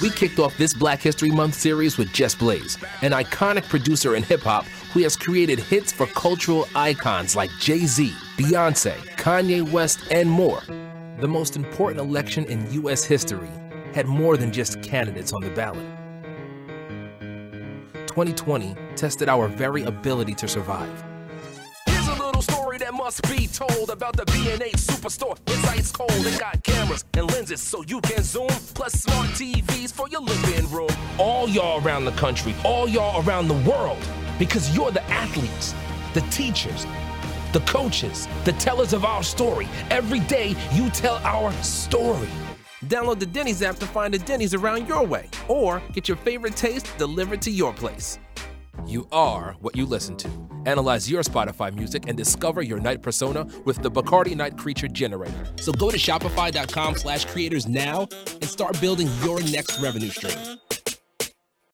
We kicked off this Black History Month series with Just Blaze, an iconic producer in hip hop who has created hits for cultural icons like Jay Z, Beyonce, Kanye West, and more. The most important election in U.S. history had more than just candidates on the ballot. 2020 tested our very ability to survive. Must be told about the B&H Superstore. It's ice cold. It got cameras and lenses so you can zoom, plus smart TVs for your living room. All y'all around the country, all y'all around the world, because you're the athletes, the teachers, the coaches, the tellers of our story. Every day you tell our story. Download the Denny's app to find a Denny's around your way, or get your favorite taste delivered to your place. You are what you listen to. Analyze your Spotify music and discover your night persona with the Bacardi Night Creature Generator. So go to Shopify.com slash creators now and start building your next revenue stream.